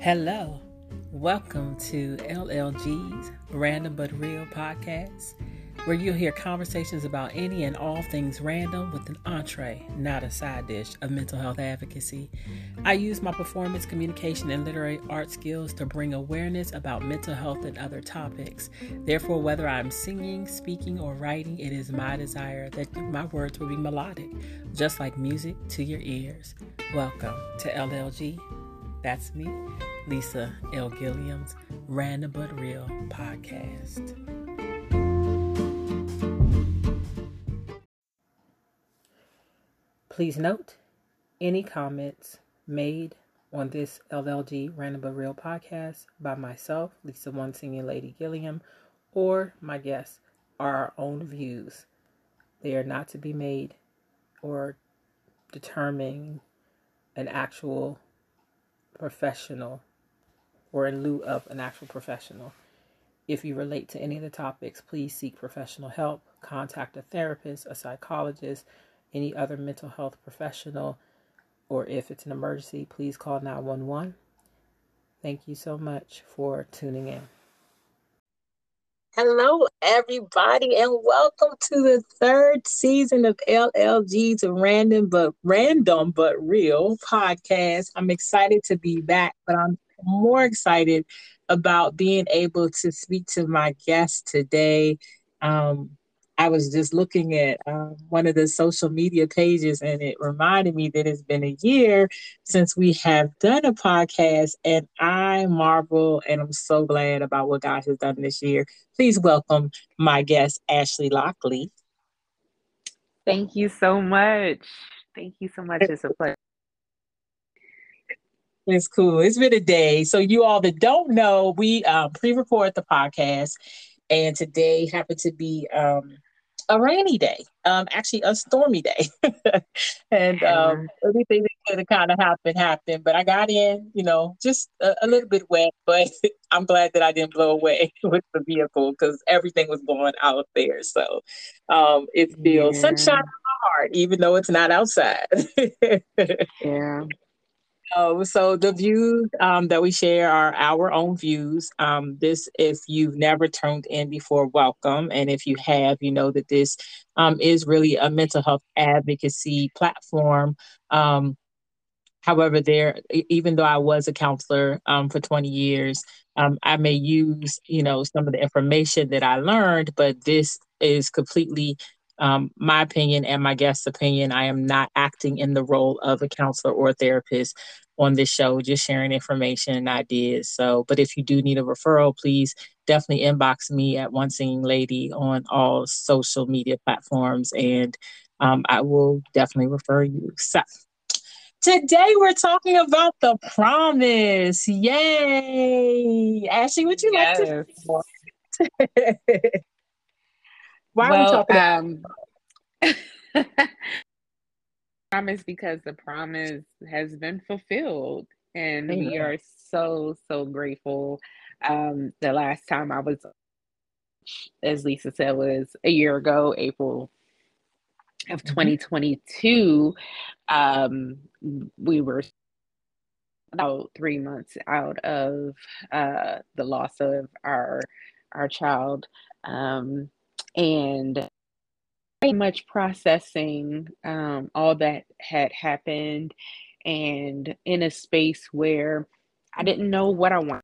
Hello, welcome to LLG's Random But Real podcast, where you'll hear conversations about any and all things random with an entree, not a side dish, of mental health advocacy. I use my performance, communication, and literary art skills to bring awareness about mental health and other topics. Therefore, whether I'm singing, speaking, or writing, it is my desire that my words will be melodic, just like music to your ears. Welcome to LLG. That's me, Lisa L. Gilliam's Random But Real podcast. Please note any comments made on this LLG Random But Real podcast by myself, Lisa One Singing Lady Gilliam, or my guests are our own views. They are not to be made or determine an actual professional or in lieu of an actual professional. If you relate to any of the topics, please seek professional help. Contact a therapist, a psychologist, any other mental health professional, or if it's an emergency, please call 911. Thank you so much for tuning in. Hello, everybody, and welcome to the third season of LLG's Random but Random but Real podcast. I'm excited to be back, but I'm more excited about being able to speak to my guest today. Um, I was just looking at um, one of the social media pages, and it reminded me that it's been a year since we have done a podcast, and I marvel and I'm so glad about what God has done this year. Please welcome my guest, Ashley Lockley. Thank you so much. Thank you so much. It's a pleasure. It's cool. It's been a day. So, you all that don't know, we uh, pre-record the podcast, and today happened to be um, a rainy day, um, actually a stormy day, and um, everything that could have kind of happened happened. But I got in, you know, just a, a, little bit wet, but I'm glad that I didn't blow away with the vehicle because everything was blowing out there. So um, it feels yeah. sunshine in my heart, even though it's not outside. yeah. Oh, so the views um, that we share are our own views. Um, this, if you've never tuned in before, welcome. And if you have, you know that this um, is really a mental health advocacy platform. Um, however, there, even though I was a counselor um, for 20 years, um, I may use, you know, some of the information that I learned, but this is completely um, my opinion and my guest's opinion. I am not acting in the role of a counselor or a therapist on this show, just sharing information and ideas. So, but if you do need a referral, please definitely inbox me at One Singing Lady on all social media platforms, and um, I will definitely refer you. So, today we're talking about the promise. Yay! Ashley, would you yes. like to? Why well, are we talking um, promise because the promise has been fulfilled and Amen. we are so so grateful um the last time i was as lisa said was a year ago april of 2022 mm-hmm. um we were about three months out of uh the loss of our our child um and very much processing um, all that had happened and in a space where I didn't know what I wanted.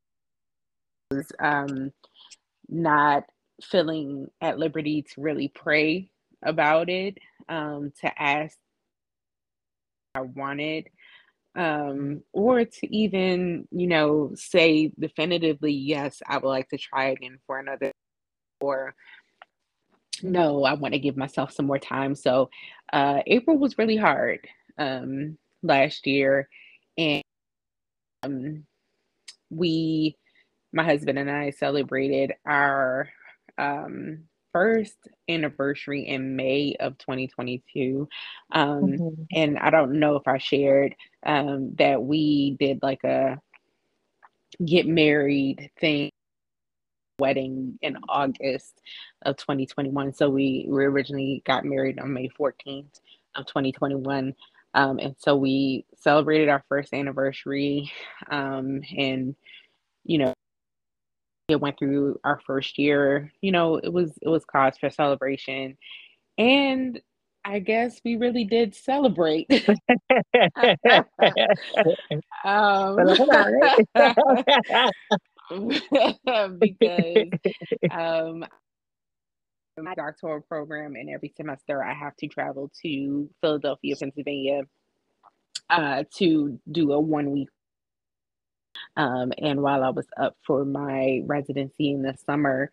I was um, not feeling at liberty to really pray about it, um, to ask I wanted, um, or to even, you know, say definitively, yes, I would like to try again for another, or no, I want to give myself some more time. So uh, April was really hard um, last year. And um, we, my husband and I, celebrated our um, first anniversary in May of 2022. Um, mm-hmm. And I don't know if I shared um, that we did like a get married thing wedding in August of 2021. So we, we originally got married on May 14th of 2021. Um, and so we celebrated our first anniversary. Um, and, you know, it went through our first year. You know, it was it was cause for celebration. And I guess we really did celebrate. um, because um, my doctoral program, and every semester I have to travel to Philadelphia, Pennsylvania, uh, to do a one week. Um, and while I was up for my residency in the summer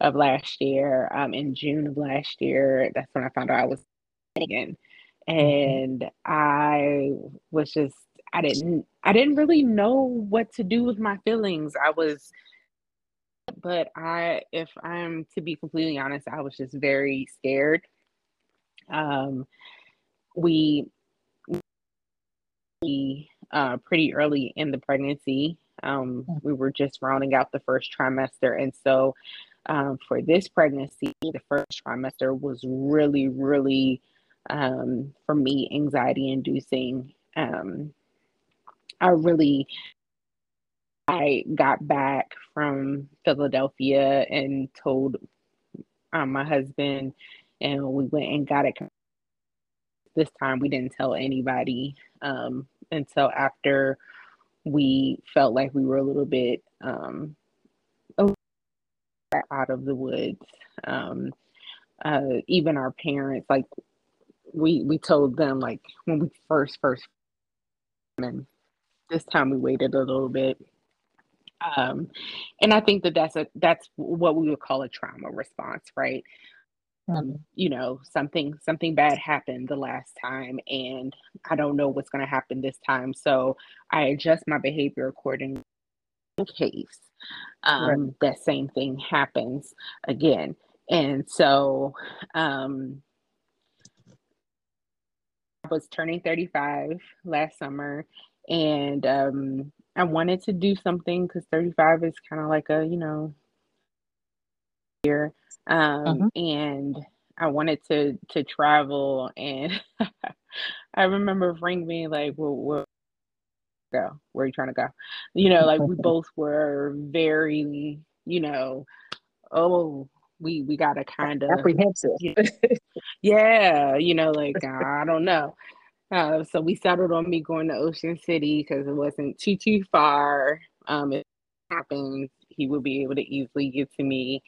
of last year, um, in June of last year, that's when I found out I was again, mm-hmm. and I was just I didn't I didn't really know what to do with my feelings. I was but I if I'm to be completely honest, I was just very scared. Um we we uh pretty early in the pregnancy. Um we were just rounding out the first trimester and so um, for this pregnancy, the first trimester was really, really, um, for me, anxiety inducing. Um, I really I got back from Philadelphia and told um, my husband, and we went and got it. This time we didn't tell anybody um, until after we felt like we were a little bit um, out of the woods. Um, uh, even our parents, like we we told them, like when we first first and this time we waited a little bit. Um, and I think that that's a that's what we would call a trauma response, right? Um, mm-hmm. You know, something something bad happened the last time, and I don't know what's going to happen this time, so I adjust my behavior accordingly in case um, right. that same thing happens again. And so, um, I was turning 35 last summer and um, I wanted to do something because 35 is kind of like a you know year, um, mm-hmm. and I wanted to to travel, and I remember Frank being like, "Well, where go? Where are you trying to go?" You know, like we both were very, you know, oh, we we got to kind of apprehensive. yeah, you know, like I don't know. Uh, so we settled on me going to Ocean City because it wasn't too too far. Um, if it happens, he would be able to easily get to me,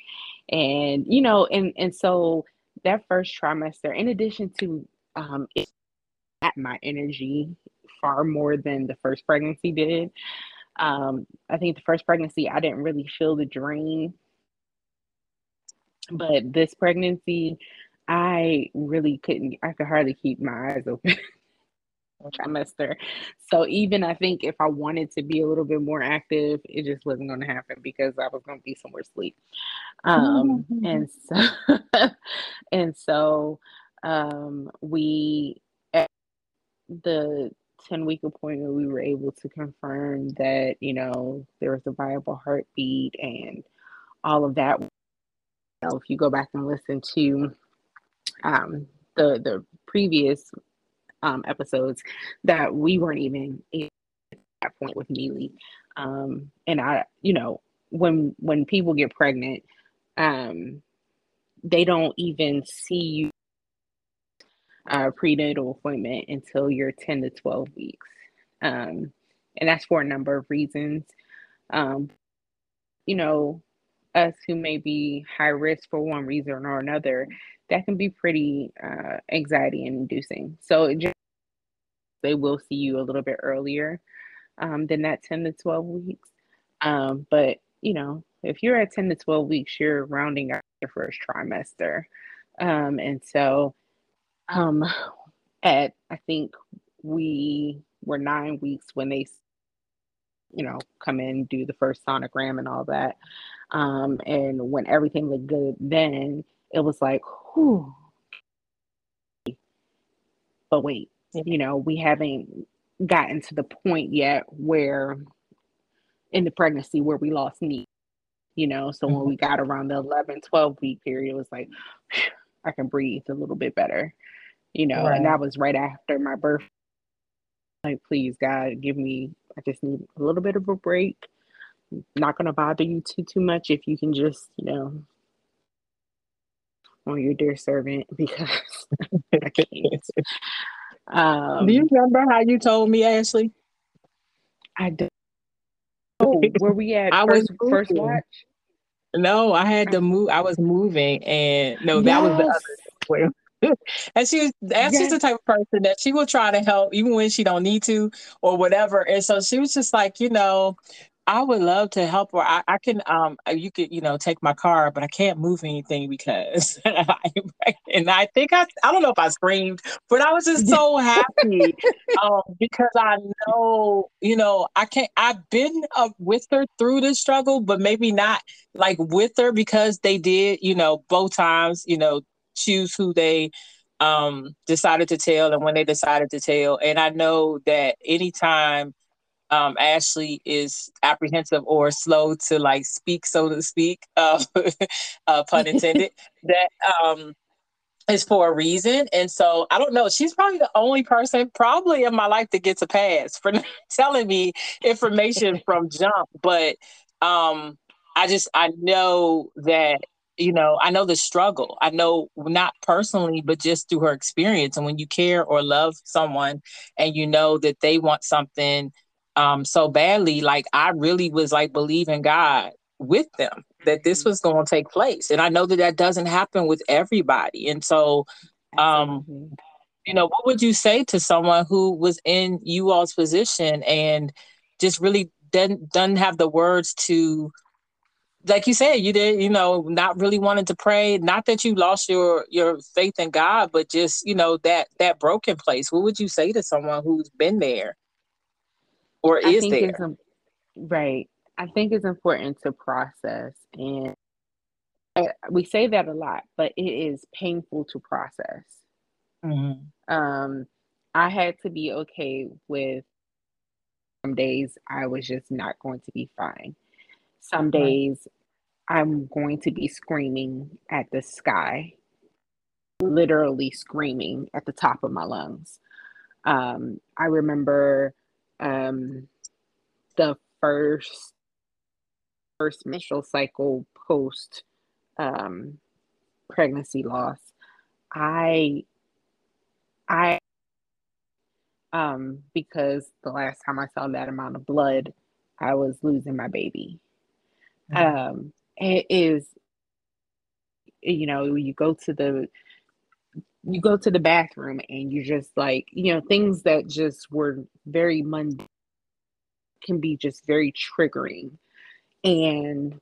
and you know, and and so that first trimester, in addition to um, it at my energy far more than the first pregnancy did. Um, I think the first pregnancy I didn't really feel the drain, but this pregnancy, I really couldn't. I could hardly keep my eyes open. trimester. So even I think if I wanted to be a little bit more active, it just wasn't going to happen because I was going to be somewhere asleep. Um, mm-hmm. And so, and so um, we at the 10 week appointment, we were able to confirm that, you know, there was a viable heartbeat and all of that. if you go back and listen to um, the the previous um, episodes that we weren't even at that point with Neely. Um, and I, you know, when when people get pregnant, um, they don't even see you uh, prenatal appointment until you're 10 to 12 weeks. Um, and that's for a number of reasons. Um, you know, us who may be high risk for one reason or another, that can be pretty uh, anxiety inducing. So just, they will see you a little bit earlier um, than that 10 to 12 weeks. Um, but, you know, if you're at 10 to 12 weeks, you're rounding out your first trimester. Um, and so um, at, I think we were nine weeks when they, you know, come in, do the first sonogram and all that. Um, and when everything looked good, then it was like, whew. But wait, you know, we haven't gotten to the point yet where in the pregnancy where we lost meat, you know. So mm-hmm. when we got around the 11, 12 week period, it was like, I can breathe a little bit better, you know. Right. And that was right after my birth like, please, God, give me, I just need a little bit of a break. not going to bother you too, too much if you can just, you know, on your dear servant because I can't. Um, Do you remember how you told me, Ashley? I don't. Oh, where we at I first, was first watch? No, I had to move. I was moving, and no, that yes. was the other. And she was that's yes. the type of person that she will try to help even when she don't need to or whatever. And so she was just like, you know, I would love to help her. I, I can, um, you could, you know, take my car, but I can't move anything because, and I think I, I don't know if I screamed, but I was just so happy um, because I know, you know, I can't. I've been uh, with her through this struggle, but maybe not like with her because they did, you know, both times, you know, choose who they um decided to tell and when they decided to tell. And i know that anytime um ashley is apprehensive or slow to like speak so to speak uh, uh pun intended that um is for a reason. And so i don't know she's probably the only person probably in my life that gets a pass for telling me information from jump but um i just i know that you know, I know the struggle. I know not personally, but just through her experience. And when you care or love someone and you know that they want something um, so badly, like I really was like believing God with them that this mm-hmm. was going to take place. And I know that that doesn't happen with everybody. And so, um, you know, what would you say to someone who was in you all's position and just really didn't, doesn't have the words to like you said, you did, you know, not really wanting to pray. Not that you lost your your faith in God, but just you know that that broken place. What would you say to someone who's been there or I is there? A, right. I think it's important to process, and we say that a lot, but it is painful to process. Mm-hmm. Um, I had to be okay with some days I was just not going to be fine. Some days I'm going to be screaming at the sky, literally screaming at the top of my lungs. Um, I remember um, the first first menstrual cycle post um, pregnancy loss. I I um because the last time I saw that amount of blood, I was losing my baby. Mm-hmm. Um it is you know you go to the you go to the bathroom and you just like you know things that just were very mundane can be just very triggering. And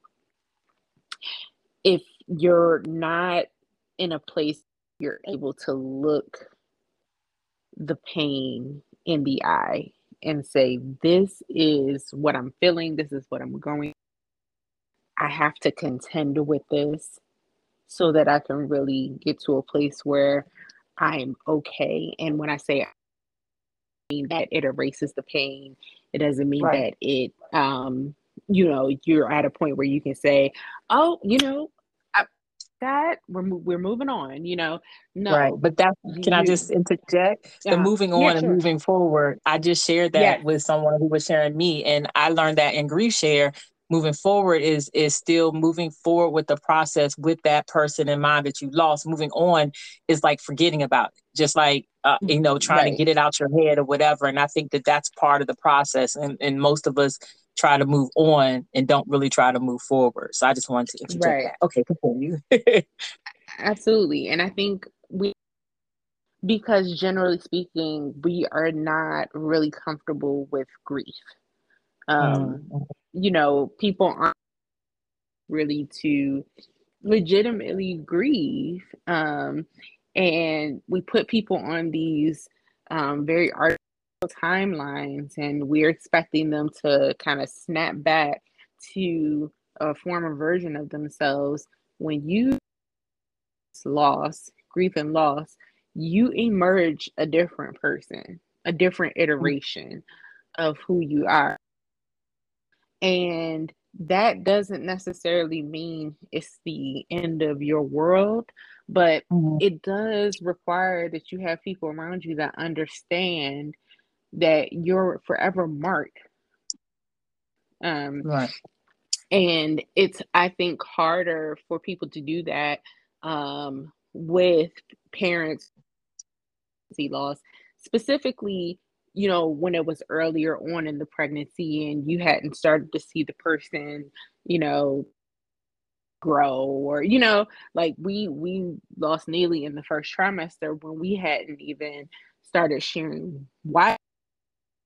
if you're not in a place you're able to look the pain in the eye and say this is what i'm feeling. This is what i'm going I have to contend with this so that I can really get to a place where I'm okay. And when I say I mean that it erases the pain, it doesn't mean right. that it um you know you're at a point where you can say, "Oh, you know, I, that we're we're moving on," you know. No. Right. But that can you, I just interject? The uh, moving on yeah, sure. and moving forward. I just shared that yes. with someone who was sharing me and I learned that in grief share moving forward is is still moving forward with the process with that person in mind that you lost. Moving on is like forgetting about it. Just like uh, you know trying right. to get it out your head or whatever. And i think that that's part of the process. And, and most of us try to move on and don't really try to move forward. So i just wanted to interject right. that. Okay continue. Absolutely. And i think we because generally speaking we are not really comfortable with grief. Um, mm you know, people aren't really to legitimately grieve. Um, and we put people on these um, very artificial timelines, and we're expecting them to kind of snap back to a former version of themselves. When you loss, grief and loss, you emerge a different person, a different iteration of who you are. And that doesn't necessarily mean it's the end of your world, but mm-hmm. it does require that you have people around you that understand that you're forever marked. Um, right. And it's, I think, harder for people to do that um, with parents loss, specifically, you know, when it was earlier on in the pregnancy and you hadn't started to see the person, you know, grow or you know like we we lost Neely in the first trimester when we hadn't even started sharing why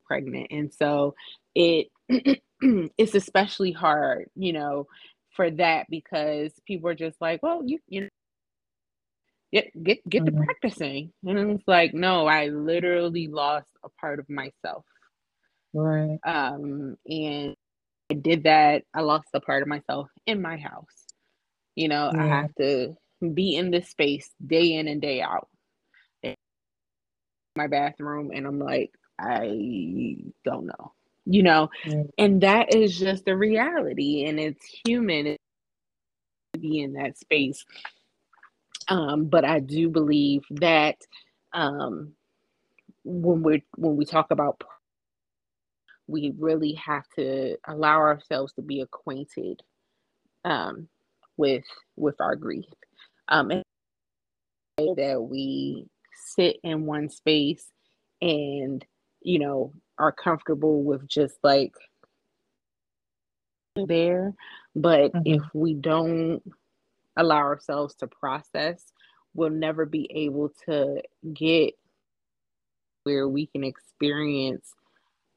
pregnant. And so it it's especially hard you know for that because people are just like well you you know get get get mm-hmm. to practicing and it's like no i literally lost a part of myself right um and i did that i lost a part of myself in my house you know, yeah. I have to be in this space day in and day out. My bathroom, and I'm like, I don't know, you know, yeah. and that is just the reality, and it's human to be in that space. Um, but I do believe that um, when we when we talk about we really have to allow ourselves to be acquainted um, with with our grief um and that we sit in one space and you know are comfortable with just like there but mm-hmm. if we don't allow ourselves to process we'll never be able to get where we can experience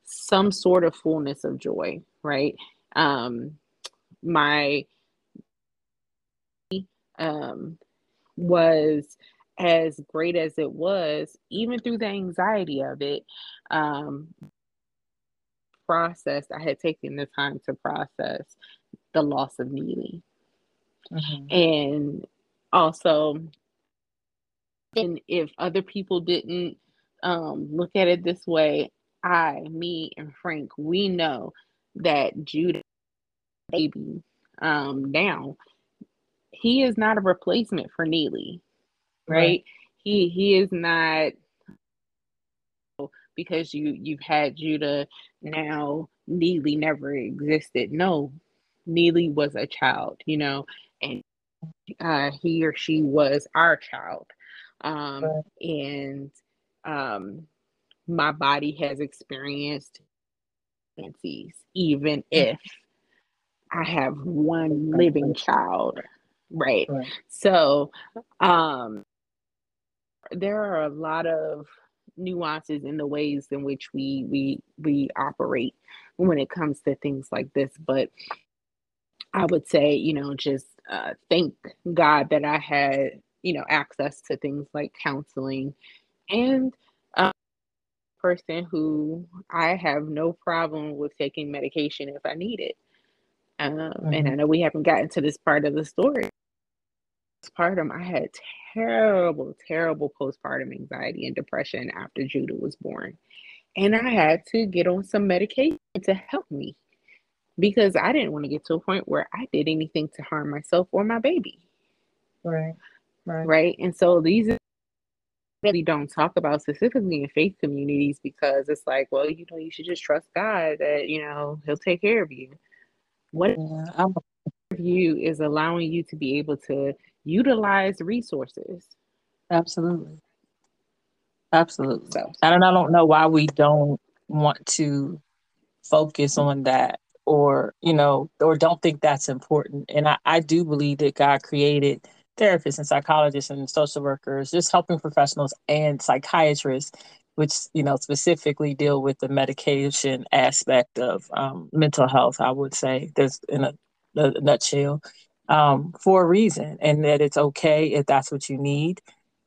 some sort of fullness of joy right um my um, was as great as it was, even through the anxiety of it, um, process, I had taken the time to process the loss of Neely. Mm-hmm. And also, and if other people didn't um, look at it this way, I, me, and Frank, we know that Judah baby um, now he is not a replacement for Neely, right? right? He he is not because you you've had Judah now Neely never existed. No, Neely was a child, you know, uh, he or she was our child, um, and um, my body has experienced fancies, even if I have one living child Right. right. So, um, there are a lot of nuances in the ways in which we we we operate when it comes to things like this but i would say you know just uh, thank god that i had you know access to things like counseling and um, person who i have no problem with taking medication if i need it um, mm-hmm. and i know we haven't gotten to this part of the story postpartum, I had terrible, terrible postpartum anxiety and depression after Judah was born. And I had to get on some medication to help me because I didn't want to get to a point where I did anything to harm myself or my baby. Right. Right. Right. And so these really don't talk about specifically in faith communities because it's like, well, you know, you should just trust God that, you know, he'll take care of you. What yeah, you is allowing you to be able to utilize resources. Absolutely. Absolutely. So. And I don't know why we don't want to focus on that or, you know, or don't think that's important. And I, I do believe that God created therapists and psychologists and social workers, just helping professionals and psychiatrists, which, you know, specifically deal with the medication aspect of um, mental health, I would say. There's in a, a nutshell um, for a reason, and that it's okay if that's what you need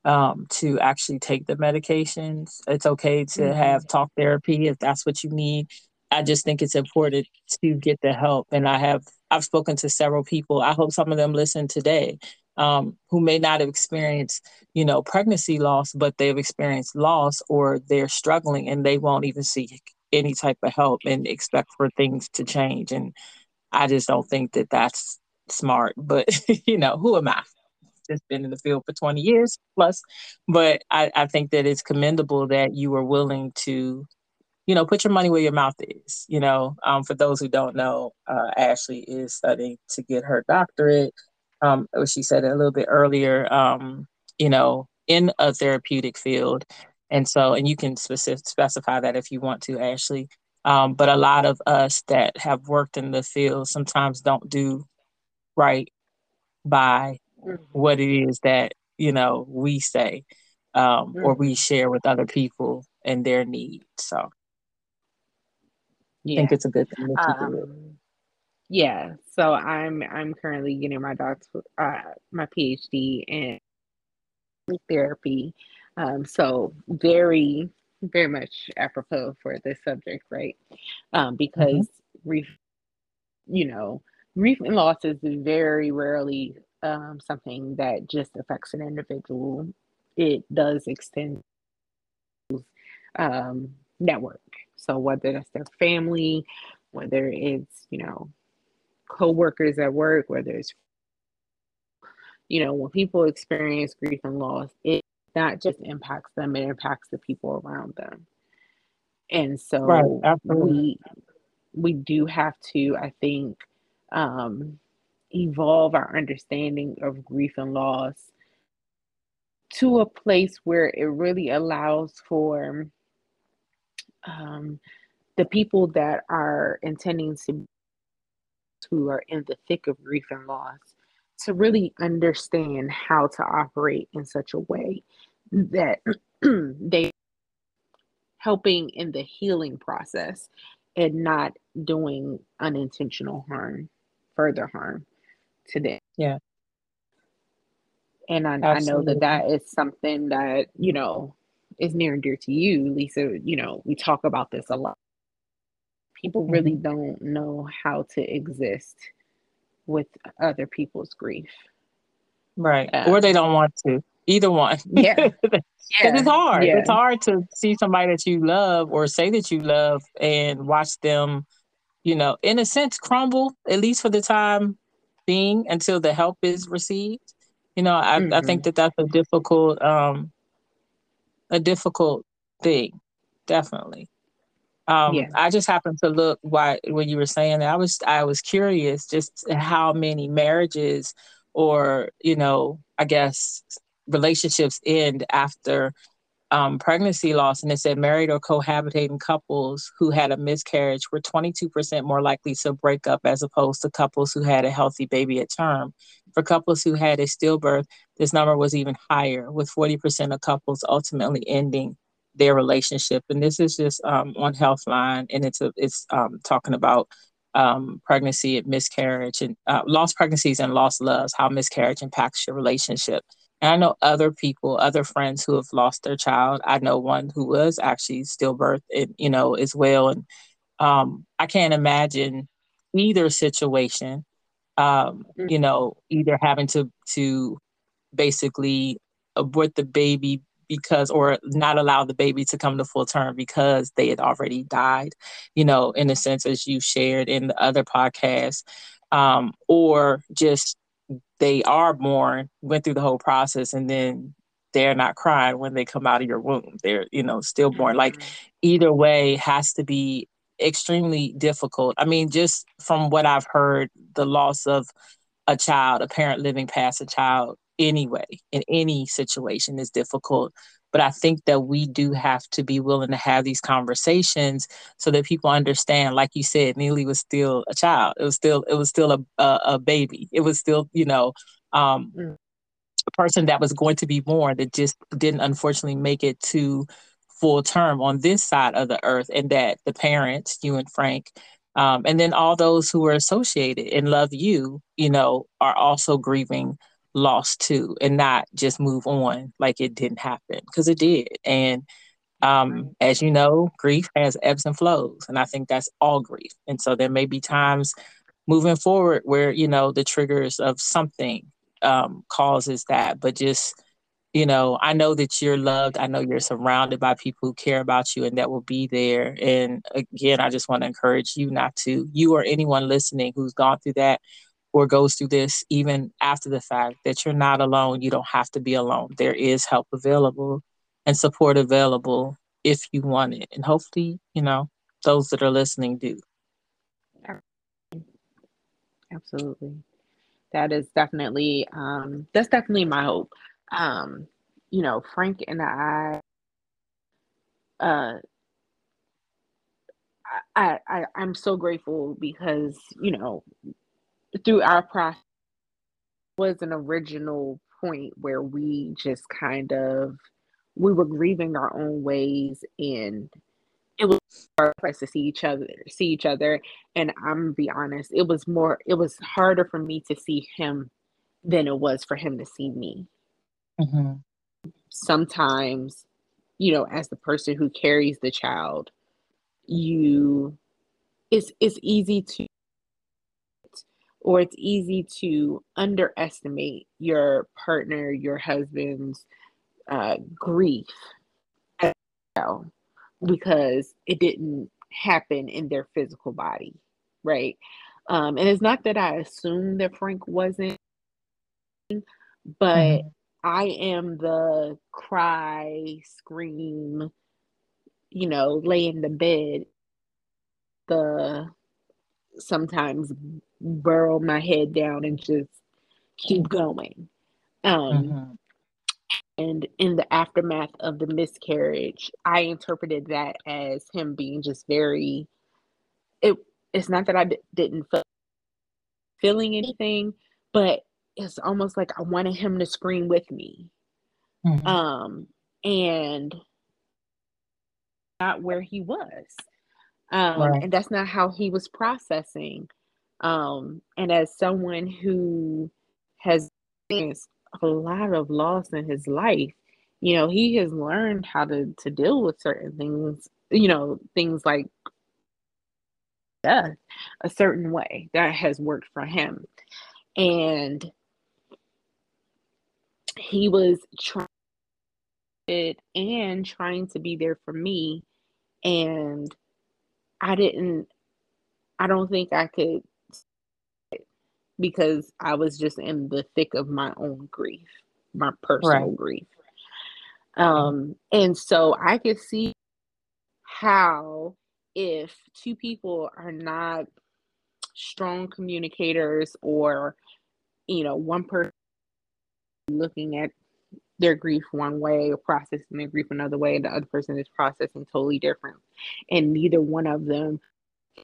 um, to actually take the medications. It's okay to mm-hmm. have talk therapy if that's what you need. I just think it's important to get the help, and I have I've spoken to several people. I hope some of them listen today. Um, who may not have experienced, you know, pregnancy loss, but they've experienced loss or they're struggling and they won't even seek any type of help and expect for things to change. And I just don't think that that's smart, but you know, who am I? Just been in the field for 20 years plus. But I, I think that it's commendable that you are willing to you know, put your money where your mouth is. You know, um, for those who don't know, uh, Ashley is studying to get her doctorate. Um, she said it a little bit earlier. Um, you know, in a therapeutic field, and so, and you can specific, specify that if you want to, Ashley. Um, but a lot of us that have worked in the field sometimes don't do right by mm-hmm. what it is that you know we say um, or we mm-hmm. share with other people and their needs. So yeah. Think it's a good thing um, do Yeah. So I'm I'm currently getting my doctor uh, my PhD in therapy. Um, so very very much apropos for this subject, right? Um, because mm-hmm. you know, grief and loss is very rarely um, something that just affects an individual. It does extend um, network. So whether that's their family, whether it's you know co-workers at work, whether it's you know when people experience grief and loss, it not just impacts them; it impacts the people around them. And so right, we we do have to, I think, um, evolve our understanding of grief and loss to a place where it really allows for um, the people that are intending to who are in the thick of grief and loss to really understand how to operate in such a way that they helping in the healing process and not doing unintentional harm further harm to them. Yeah. And I, I, know that that is something that you know is near and dear to you lisa you know we talk about this a lot people really mm-hmm. don't know how to exist with other people's grief right uh, or they don't want to either one yeah because yeah. it's hard yeah. it's hard to see somebody that you love or say that you love and watch them you know in a sense crumble at least for the time being until the help is received you know i, mm-hmm. I think mm-hmm. that that's a difficult um a difficult thing definitely um yeah. i just happened to look why when you were saying that i was i was curious just how many marriages or you know i guess relationships end after um, pregnancy loss, and it said married or cohabitating couples who had a miscarriage were 22% more likely to break up as opposed to couples who had a healthy baby at term. For couples who had a stillbirth, this number was even higher, with 40% of couples ultimately ending their relationship. And this is just um, on Healthline, and it's a, it's um, talking about um, pregnancy and miscarriage and uh, lost pregnancies and lost loves, how miscarriage impacts your relationship. And I know other people, other friends who have lost their child. I know one who was actually stillbirth, and you know, as well. And um, I can't imagine either situation. Um, mm-hmm. You know, either having to to basically abort the baby because or not allow the baby to come to full term because they had already died you know in a sense as you shared in the other podcast um, or just they are born, went through the whole process, and then they're not crying when they come out of your womb. They're, you know, stillborn. Mm-hmm. Like either way has to be extremely difficult. I mean, just from what I've heard, the loss of a child, a parent living past a child anyway, in any situation is difficult. But I think that we do have to be willing to have these conversations so that people understand. Like you said, Neely was still a child. It was still it was still a a, a baby. It was still you know um, mm. a person that was going to be born that just didn't unfortunately make it to full term on this side of the earth, and that the parents, you and Frank, um, and then all those who are associated and love you, you know, are also grieving lost too and not just move on like it didn't happen because it did. And um, as you know grief has ebbs and flows and i think that's all grief. And so there may be times moving forward where you know the triggers of something um, causes that but just you know i know that you're loved i know you're surrounded by people who care about you and that will be there and again i just want to encourage you not to you or anyone listening who's gone through that or goes through this even after the fact that you're not alone. You don't have to be alone. There is help available and support available if you want it. And hopefully, you know, those that are listening do. Absolutely. That is definitely um that's definitely my hope. Um, you know, Frank and I uh I, I I'm so grateful because, you know, through our process was an original point where we just kind of we were grieving our own ways and it was hard for us to see each other see each other. And i'm be honest it was more it was harder for me to see him than it was for him to see me mm-hmm. sometimes you know as the person who carries the child you it's it's easy to or it's easy to underestimate your partner, your husband's uh, grief as well because it didn't happen in their physical body, right? Um, and it's not that I assume that Frank wasn't, but mm-hmm. I am the cry, scream, you know, lay in the bed, the sometimes burrow my head down and just keep going. Um, mm-hmm. And in the aftermath of the miscarriage, I interpreted that as him being just very. It it's not that I d- didn't feel feeling anything, but it's almost like I wanted him to scream with me. Mm-hmm. Um, and not where he was. Um, right. and that's not how he was processing. Um, and as someone who has experienced a lot of loss in his life, you know, he has learned how to to deal with certain things, you know, things like death a certain way that has worked for him. And he was trying and trying to be there for me and I didn't I don't think I could because I was just in the thick of my own grief, my personal right. grief. Um, and so I could see how if two people are not strong communicators or you know one person looking at their grief one way or processing their grief another way and the other person is processing totally different and neither one of them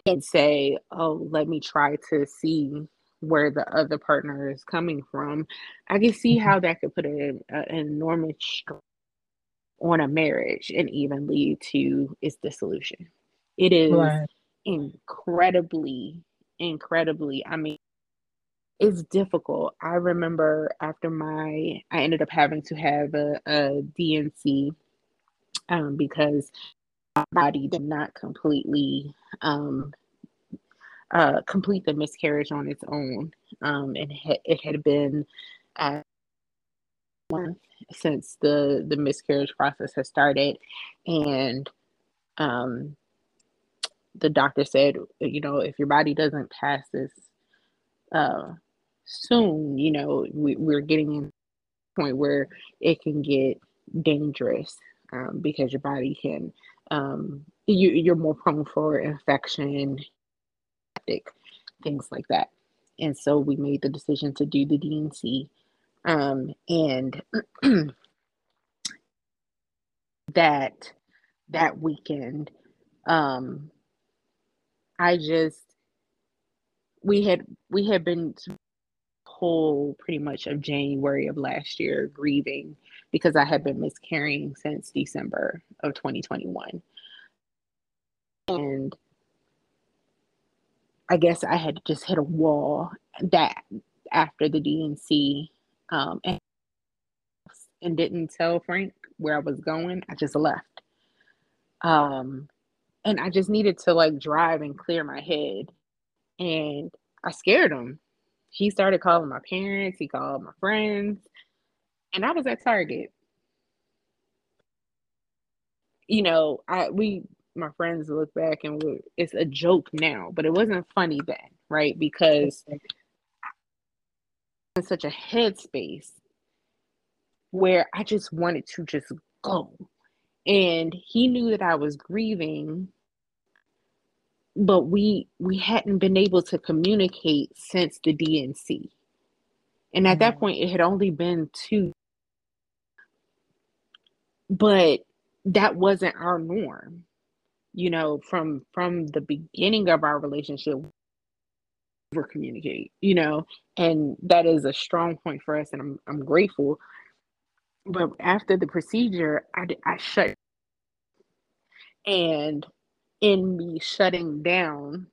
can say oh let me try to see where the other partner is coming from, I can see mm-hmm. how that could put an, an enormous stress on a marriage and even lead to its dissolution. It is right. incredibly, incredibly, I mean, it's difficult. I remember after my, I ended up having to have a, a D&C um, because my body did not completely um, uh, complete the miscarriage on its own. Um, and it had been uh, since the the miscarriage process has started, and um, the doctor said, you know, if your body doesn't pass this uh, soon, you know, we, we're getting in point where it can get dangerous um, because your body can um, you, you're more prone for infection things like that. And so we made the decision to do the D&C. Um, and that that weekend, um, I just we had we had been whole pretty much of January of last year grieving because I had been miscarrying since December of 2021. And I guess I had just hit a wall that after the D&C um, and, and didn't tell Frank where I was going. I just left. Um, and I just needed to like drive and clear my head. And I scared him. He started calling my parents, he called my friends, and I was at Target. You know, I we my friends look back and it's a joke now, but it wasn't funny then, right? Because in such a headspace where I just wanted to just go. and he knew that I was grieving but we we hadn't been able to communicate since the D&C. And at mm-hmm. that point it had only been two but that wasn't our norm. You know, from from the beginning of our relationship we communicate, you know, and that is a strong point for us and I'm I'm grateful. But after the procedure, I I shut and in me shutting down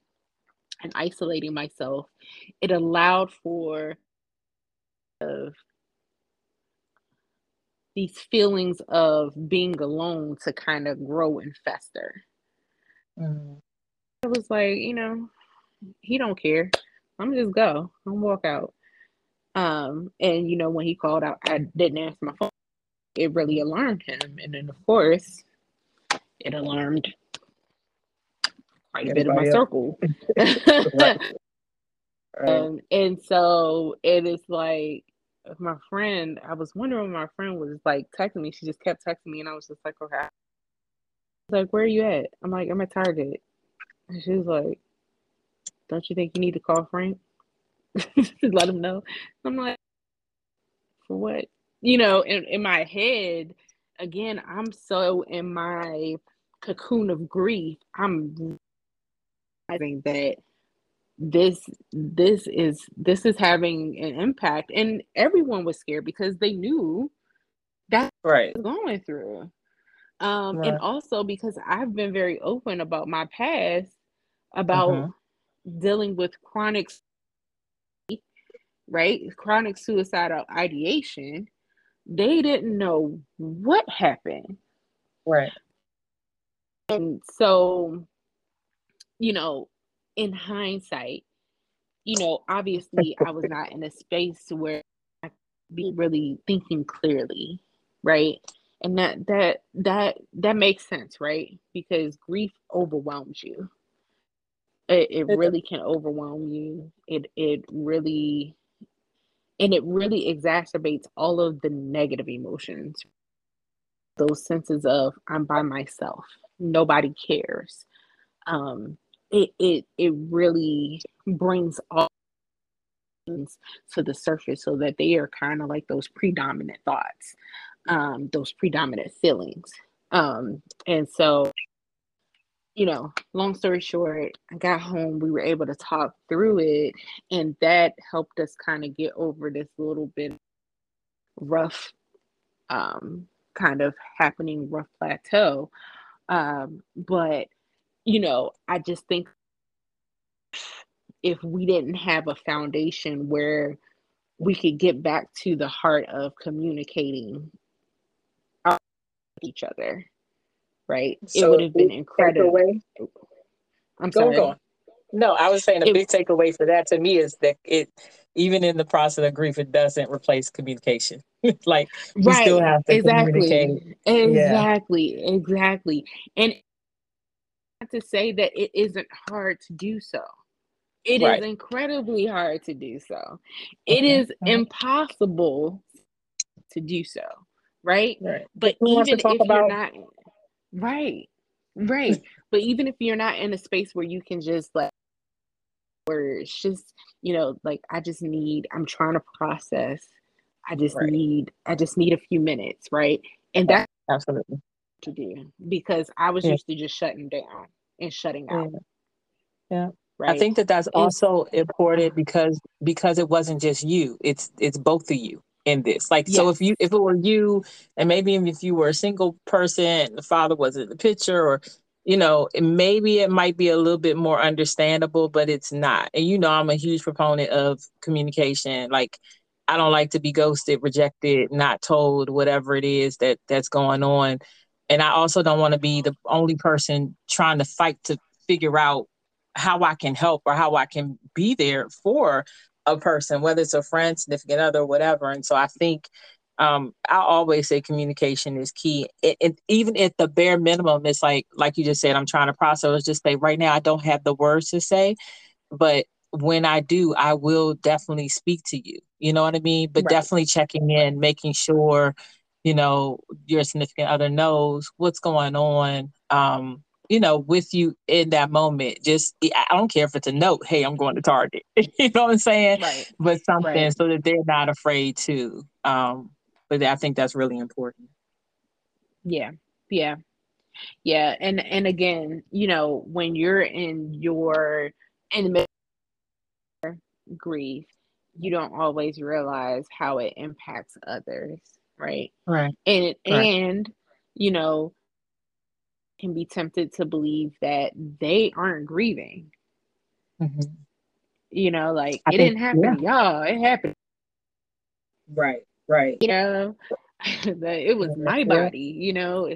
and isolating myself, it allowed for of these feelings of being alone to kind of grow and fester. Mm. I was like, you know, he don't care. I'm just go. I'm walk out. Um, and you know, when he called out, I didn't answer my phone. It really alarmed him, and then of course, it alarmed quite a bit of my else? circle. right. Um, and so it is like my friend, I was wondering my friend was like texting me. She just kept texting me, and I was just like, okay. Like, where are you at? I'm like, I'm at Target. And she was like, Don't you think you need to call Frank? Let him know. I'm like, For what? You know, in, in my head, again, I'm so in my cocoon of grief. I'm that this this is this is having an impact. And everyone was scared because they knew that right. going through. Um right. and also because i've been very open about my past about mm-hmm. dealing with chronic right? Chronic suicidal ideation. They didn't know what happened. Right. And so you know, in hindsight, you know, obviously I was not in a space where I could be really thinking clearly, right? And that that that that makes sense, right? Because grief overwhelms you. It, it really can overwhelm you. It it really and it really exacerbates all of the negative emotions. Those senses of I'm by myself. Nobody cares. Um, it it it really brings all things to the surface so that they are kind of like those predominant thoughts um those predominant feelings. Um and so you know long story short i got home we were able to talk through it and that helped us kind of get over this little bit rough um kind of happening rough plateau. Um but you know, I just think if we didn't have a foundation where we could get back to the heart of communicating with each other, right? So it would have been incredible. Takeaway, I'm go, sorry. Go on. No, I was saying a it, big takeaway for that to me is that it, even in the process of grief, it doesn't replace communication. like you right, still have to exactly, communicate. Exactly, yeah. exactly. And to say that it isn't hard to do so. It right. is incredibly hard to do so. It mm-hmm. is impossible to do so, right? right. But even if about- you're not right, right. but even if you're not in a space where you can just like where it's just you know, like I just need, I'm trying to process. I just right. need, I just need a few minutes, right? And that's absolutely to do because I was yeah. used to just shutting down and shutting out. Yeah. yeah. Right? I think that that's also important because because it wasn't just you; it's it's both of you in this. Like, yes. so if you if it were you, and maybe even if you were a single person, the father was in the picture, or you know, maybe it might be a little bit more understandable, but it's not. And you know, I'm a huge proponent of communication. Like, I don't like to be ghosted, rejected, not told, whatever it is that that's going on and I also don't want to be the only person trying to fight to figure out how I can help or how I can be there for a person, whether it's a friend, significant other, whatever. And so I think um, I always say communication is key. It, it, even at the bare minimum, it's like like you just said, I'm trying to process. Just say right now, I don't have the words to say, but when I do, I will definitely speak to you. You know what I mean? But right. definitely checking in, making sure you know, your significant other knows what's going on, um, you know, with you in that moment. Just, I don't care if it's a note, hey, I'm going to Target. you know what I'm saying? Right. But something right. so that they're not afraid to. Um, but I think that's really important. Yeah. Yeah. Yeah. And, and again, you know, when you're in your, in the grief, you don't always realize how it impacts others, right? Right. And right. and you know, can be tempted to believe that they aren't grieving. Mm-hmm. You know, like I it think, didn't happen, yeah. y'all. It happened. Right. Right. You know, it was my body, you know,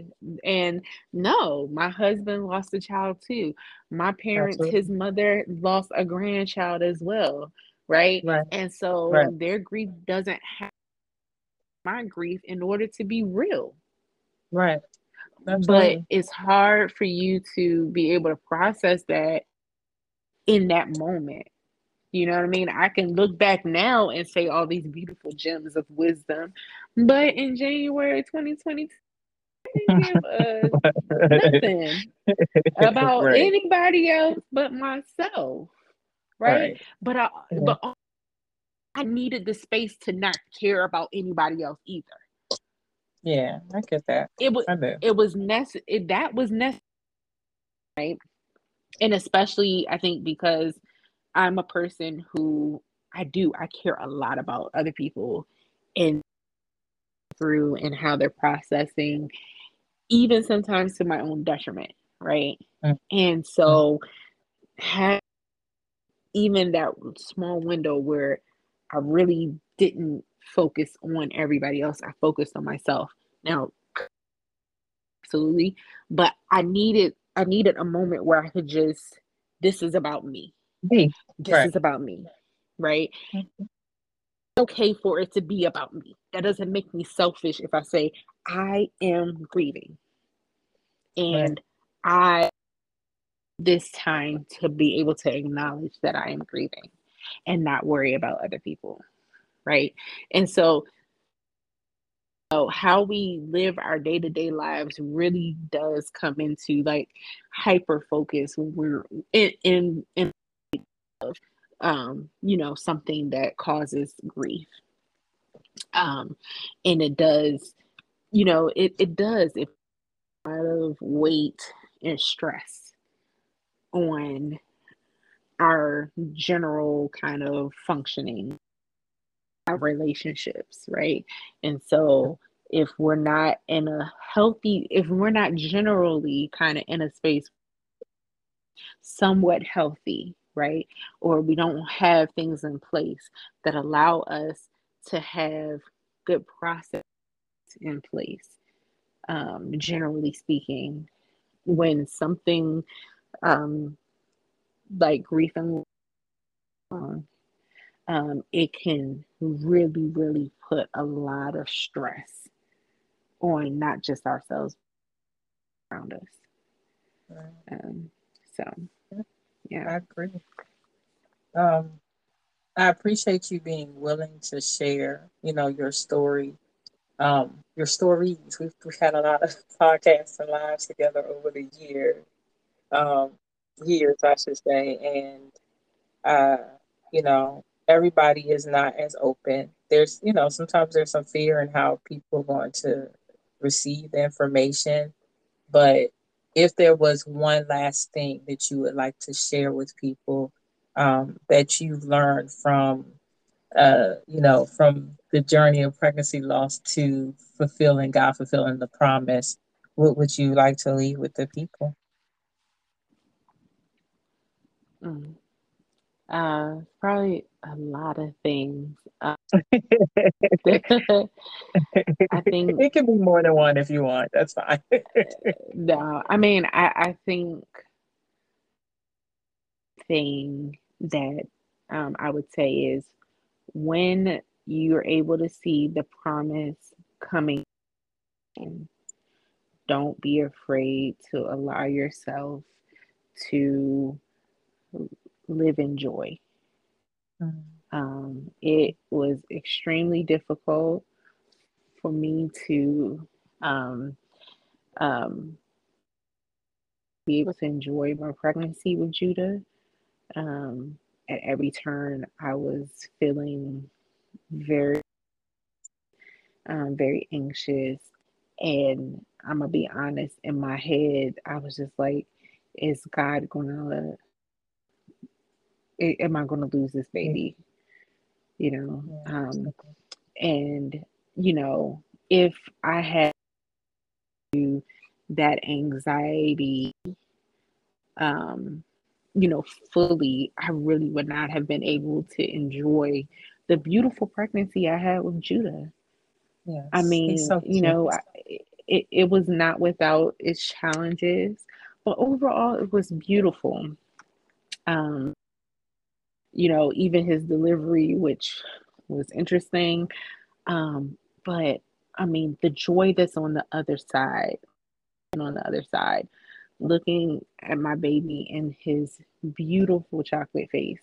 and no, my husband lost a child too. My parents, Absolutely. his mother lost a grandchild as well right? right. And so right. their grief doesn't have my grief in order to be real. Right. Absolutely. But it's hard for you to be able to process that in that moment. You know what I mean? I can look back now and say all these beautiful gems of wisdom, but in January 2022, give us nothing about right. anybody else but myself right? right. But I yeah. but I needed the space to not care about anybody else either. Yeah, I get that. It was it was necessary. That was necessary, right? And especially, I think because I'm a person who I do I care a lot about other people and through and how they're processing, even sometimes to my own detriment, right? Mm. And so, mm. have even that small window where I really didn't focus on everybody else, I focused on myself. Now, absolutely, but I needed I needed a moment where I could just this is about me. Me. This right. is about me. Right? Mm-hmm. Okay for it to be about me. That doesn't make me selfish if I say I am grieving. And right. I this time to be able to acknowledge that I am grieving and not worry about other people. Right. And so, so how we live our day to day lives really does come into like hyper focus when we're in, in, in um, you know, something that causes grief. Um, and it does, you know, it, it does, it a lot of weight and stress on our general kind of functioning our relationships right? And so if we're not in a healthy if we're not generally kind of in a space somewhat healthy right? Or we don't have things in place that allow us to have good process in place um, generally speaking when something um, like grief and um, it can really, really put a lot of stress on not just ourselves around us. Right. Um, so, yeah, I agree. Um, I appreciate you being willing to share, you know, your story, um, your stories. We've, we've had a lot of podcasts and lives together over the years um, years, I should say, and uh, you know, everybody is not as open. There's, you know, sometimes there's some fear in how people are going to receive the information, but if there was one last thing that you would like to share with people um, that you've learned from, uh, you know, from the journey of pregnancy loss to fulfilling God, fulfilling the promise, what would you like to leave with the people? Mm. Uh, probably a lot of things. Uh, I think it can be more than one if you want. That's fine. no, I mean, I, I think thing that um, I would say is when you're able to see the promise coming in, don't be afraid to allow yourself to live in joy. Mm. Um, it was extremely difficult for me to um, um, be able to enjoy my pregnancy with Judah. Um, at every turn, I was feeling very, um, very anxious. And I'm going to be honest, in my head, I was just like, is God going to, am I going to lose this baby? You know? Um, and, you know, if I had that anxiety um you know fully i really would not have been able to enjoy the beautiful pregnancy i had with judah yes, i mean so you know I, it, it was not without its challenges but overall it was beautiful um you know even his delivery which was interesting um but i mean the joy that's on the other side and on the other side, looking at my baby and his beautiful chocolate face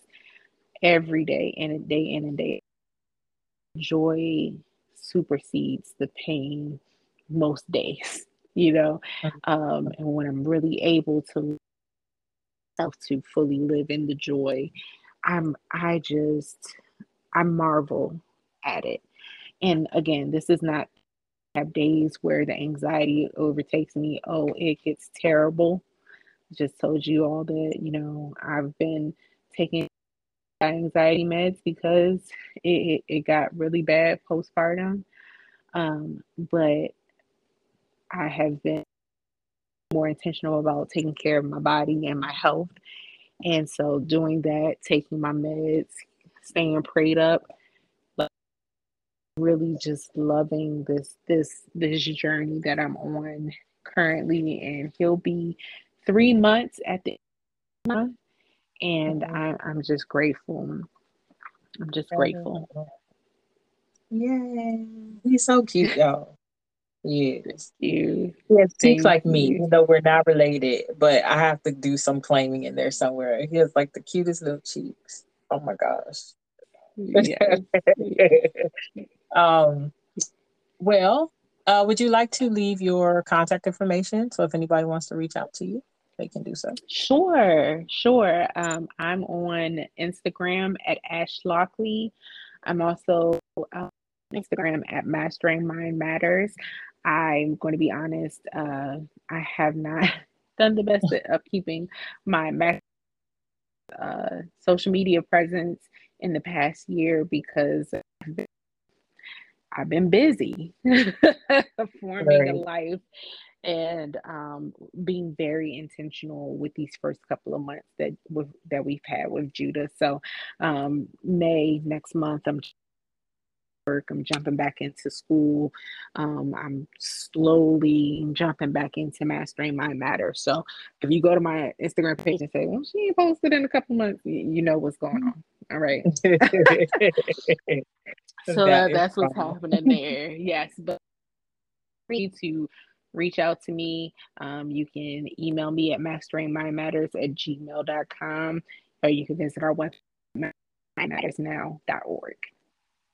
every day and day in and day. Joy supersedes the pain most days, you know. Um, and when I'm really able to to fully live in the joy, I'm I just I marvel at it. And again, this is not have days where the anxiety overtakes me. Oh, it gets terrible. Just told you all that, you know, I've been taking anxiety meds because it, it got really bad postpartum. Um, but I have been more intentional about taking care of my body and my health. And so doing that, taking my meds, staying prayed up, but really just loving this this this journey that I'm on currently and he'll be three months at the month and. I, I'm just grateful. I'm just grateful. Yay. he's so cute, y'all. Yes. You. He has cheeks like me, even though we're not related, but I have to do some claiming in there somewhere. He has like the cutest little cheeks. Oh my gosh. Yes. Um, well, uh, would you like to leave your contact information? So if anybody wants to reach out to you, they can do so. Sure, sure. Um, I'm on Instagram at Ash Lockley. I'm also on Instagram at Mastering Mind Matters. I'm going to be honest, uh, I have not done the best of keeping my uh, social media presence in the past year because I've been I've been busy forming right. a life and um, being very intentional with these first couple of months that that we've had with Judah. So um, May next month, I'm work. I'm jumping back into school. Um, I'm slowly jumping back into mastering mind matter. So if you go to my Instagram page and say, "Well, she ain't posted in a couple months," you know what's going on. All right. so that that's what's happening there. Yes, but free to reach out to me. Um, you can email me at masteringmindmatters at gmail.com or you can visit our website, mindmattersnow.org.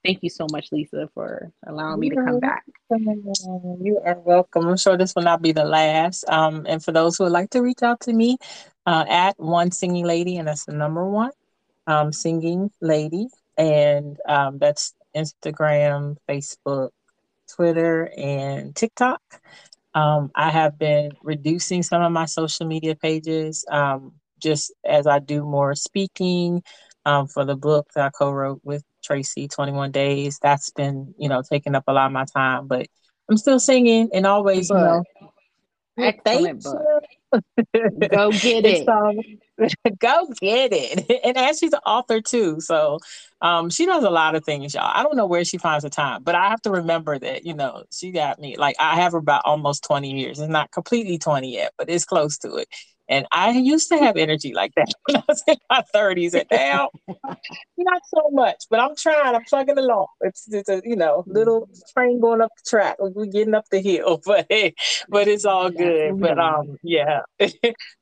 Thank you so much, Lisa, for allowing me to come back. You are welcome. I'm sure this will not be the last. Um, and for those who would like to reach out to me, uh, at one singing lady, and that's the number one um, singing lady, and um, that's Instagram, Facebook, Twitter, and TikTok. Um, I have been reducing some of my social media pages um, just as I do more speaking um, for the book that I co-wrote with Tracy, 21 Days. That's been, you know, taking up a lot of my time, but I'm still singing and always, you know. Excellent book. Go get it. Um, go get it. And as she's an author too. So um, she does a lot of things, y'all. I don't know where she finds the time, but I have to remember that, you know, she got me like I have her about almost 20 years. It's not completely 20 yet, but it's close to it. And I used to have energy like that when I was in my 30s. And now, not so much, but I'm trying. I'm plugging along. It's, it's a, you know, little train going up the track. We're getting up the hill, but but it's all good. But um, yeah,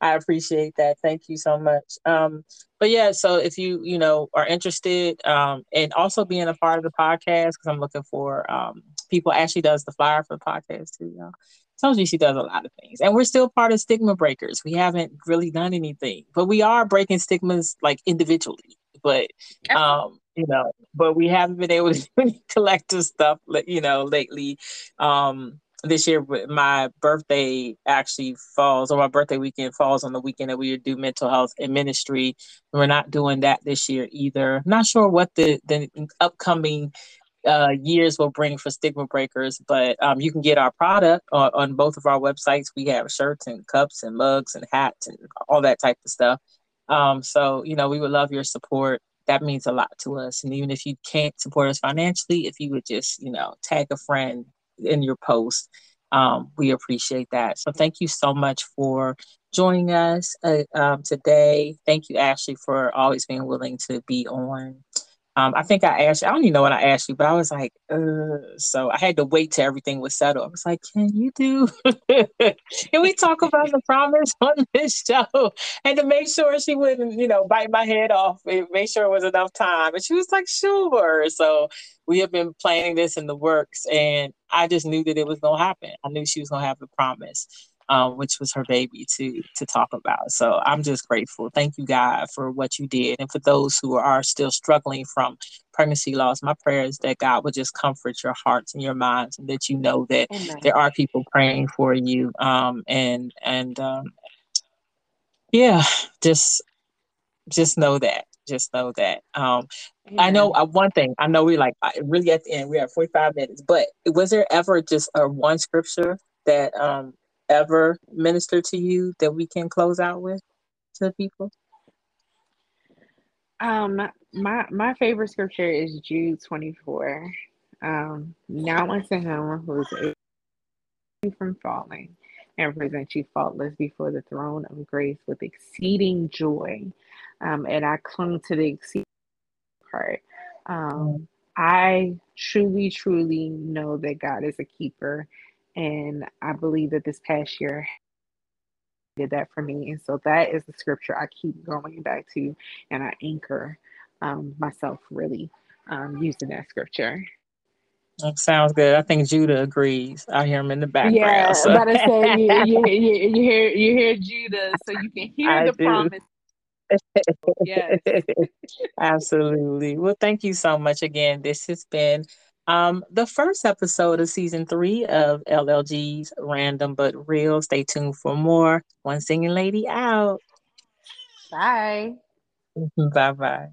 I appreciate that. Thank you so much. Um, but yeah, so if you you know are interested, um, and also being a part of the podcast, because I'm looking for um people. Ashley does the flyer for the podcast too, y'all. Tells you she does a lot of things. And we're still part of stigma breakers. We haven't really done anything, but we are breaking stigmas like individually. But um, you know, but we haven't been able to do any collective stuff, you know, lately. Um, this year my birthday actually falls or my birthday weekend falls on the weekend that we do mental health and ministry we're not doing that this year either not sure what the the upcoming uh, years will bring for stigma breakers but um, you can get our product on, on both of our websites we have shirts and cups and mugs and hats and all that type of stuff um, so you know we would love your support that means a lot to us and even if you can't support us financially if you would just you know tag a friend in your post. Um, we appreciate that. So thank you so much for joining us uh, um, today. Thank you, Ashley, for always being willing to be on. Um, I think I asked you, I don't even know what I asked you, but I was like, uh, so I had to wait till everything was settled. I was like, can you do, can we talk about the promise on this show? And to make sure she wouldn't, you know, bite my head off, make sure it was enough time. And she was like, sure. So we have been planning this in the works and I just knew that it was going to happen. I knew she was going to have the promise um, which was her baby to to talk about. So I'm just grateful. Thank you, God, for what you did, and for those who are still struggling from pregnancy loss. My prayer is that God will just comfort your hearts and your minds, and that you know that Amen. there are people praying for you. Um, and and um, yeah, just just know that. Just know that. Um, I know uh, one thing. I know we like really at the end. We have 45 minutes, but was there ever just a one scripture that um ever minister to you that we can close out with to the people? Um, my my favorite scripture is Jude 24. Um, now unto him who is from falling and present you faultless before the throne of grace with exceeding joy. Um, and I clung to the exceeding part. Um, I truly, truly know that God is a keeper and I believe that this past year did that for me. And so that is the scripture I keep going back to and I anchor um, myself really um, using that scripture. That sounds good. I think Judah agrees. I hear him in the background. Yeah, so. but I say you, you, you, you, hear you hear Judah, so you can hear I the do. promise yes. Absolutely. Well, thank you so much again. This has been um, the first episode of season three of LLG's Random But Real. Stay tuned for more. One singing lady out. Bye. bye bye.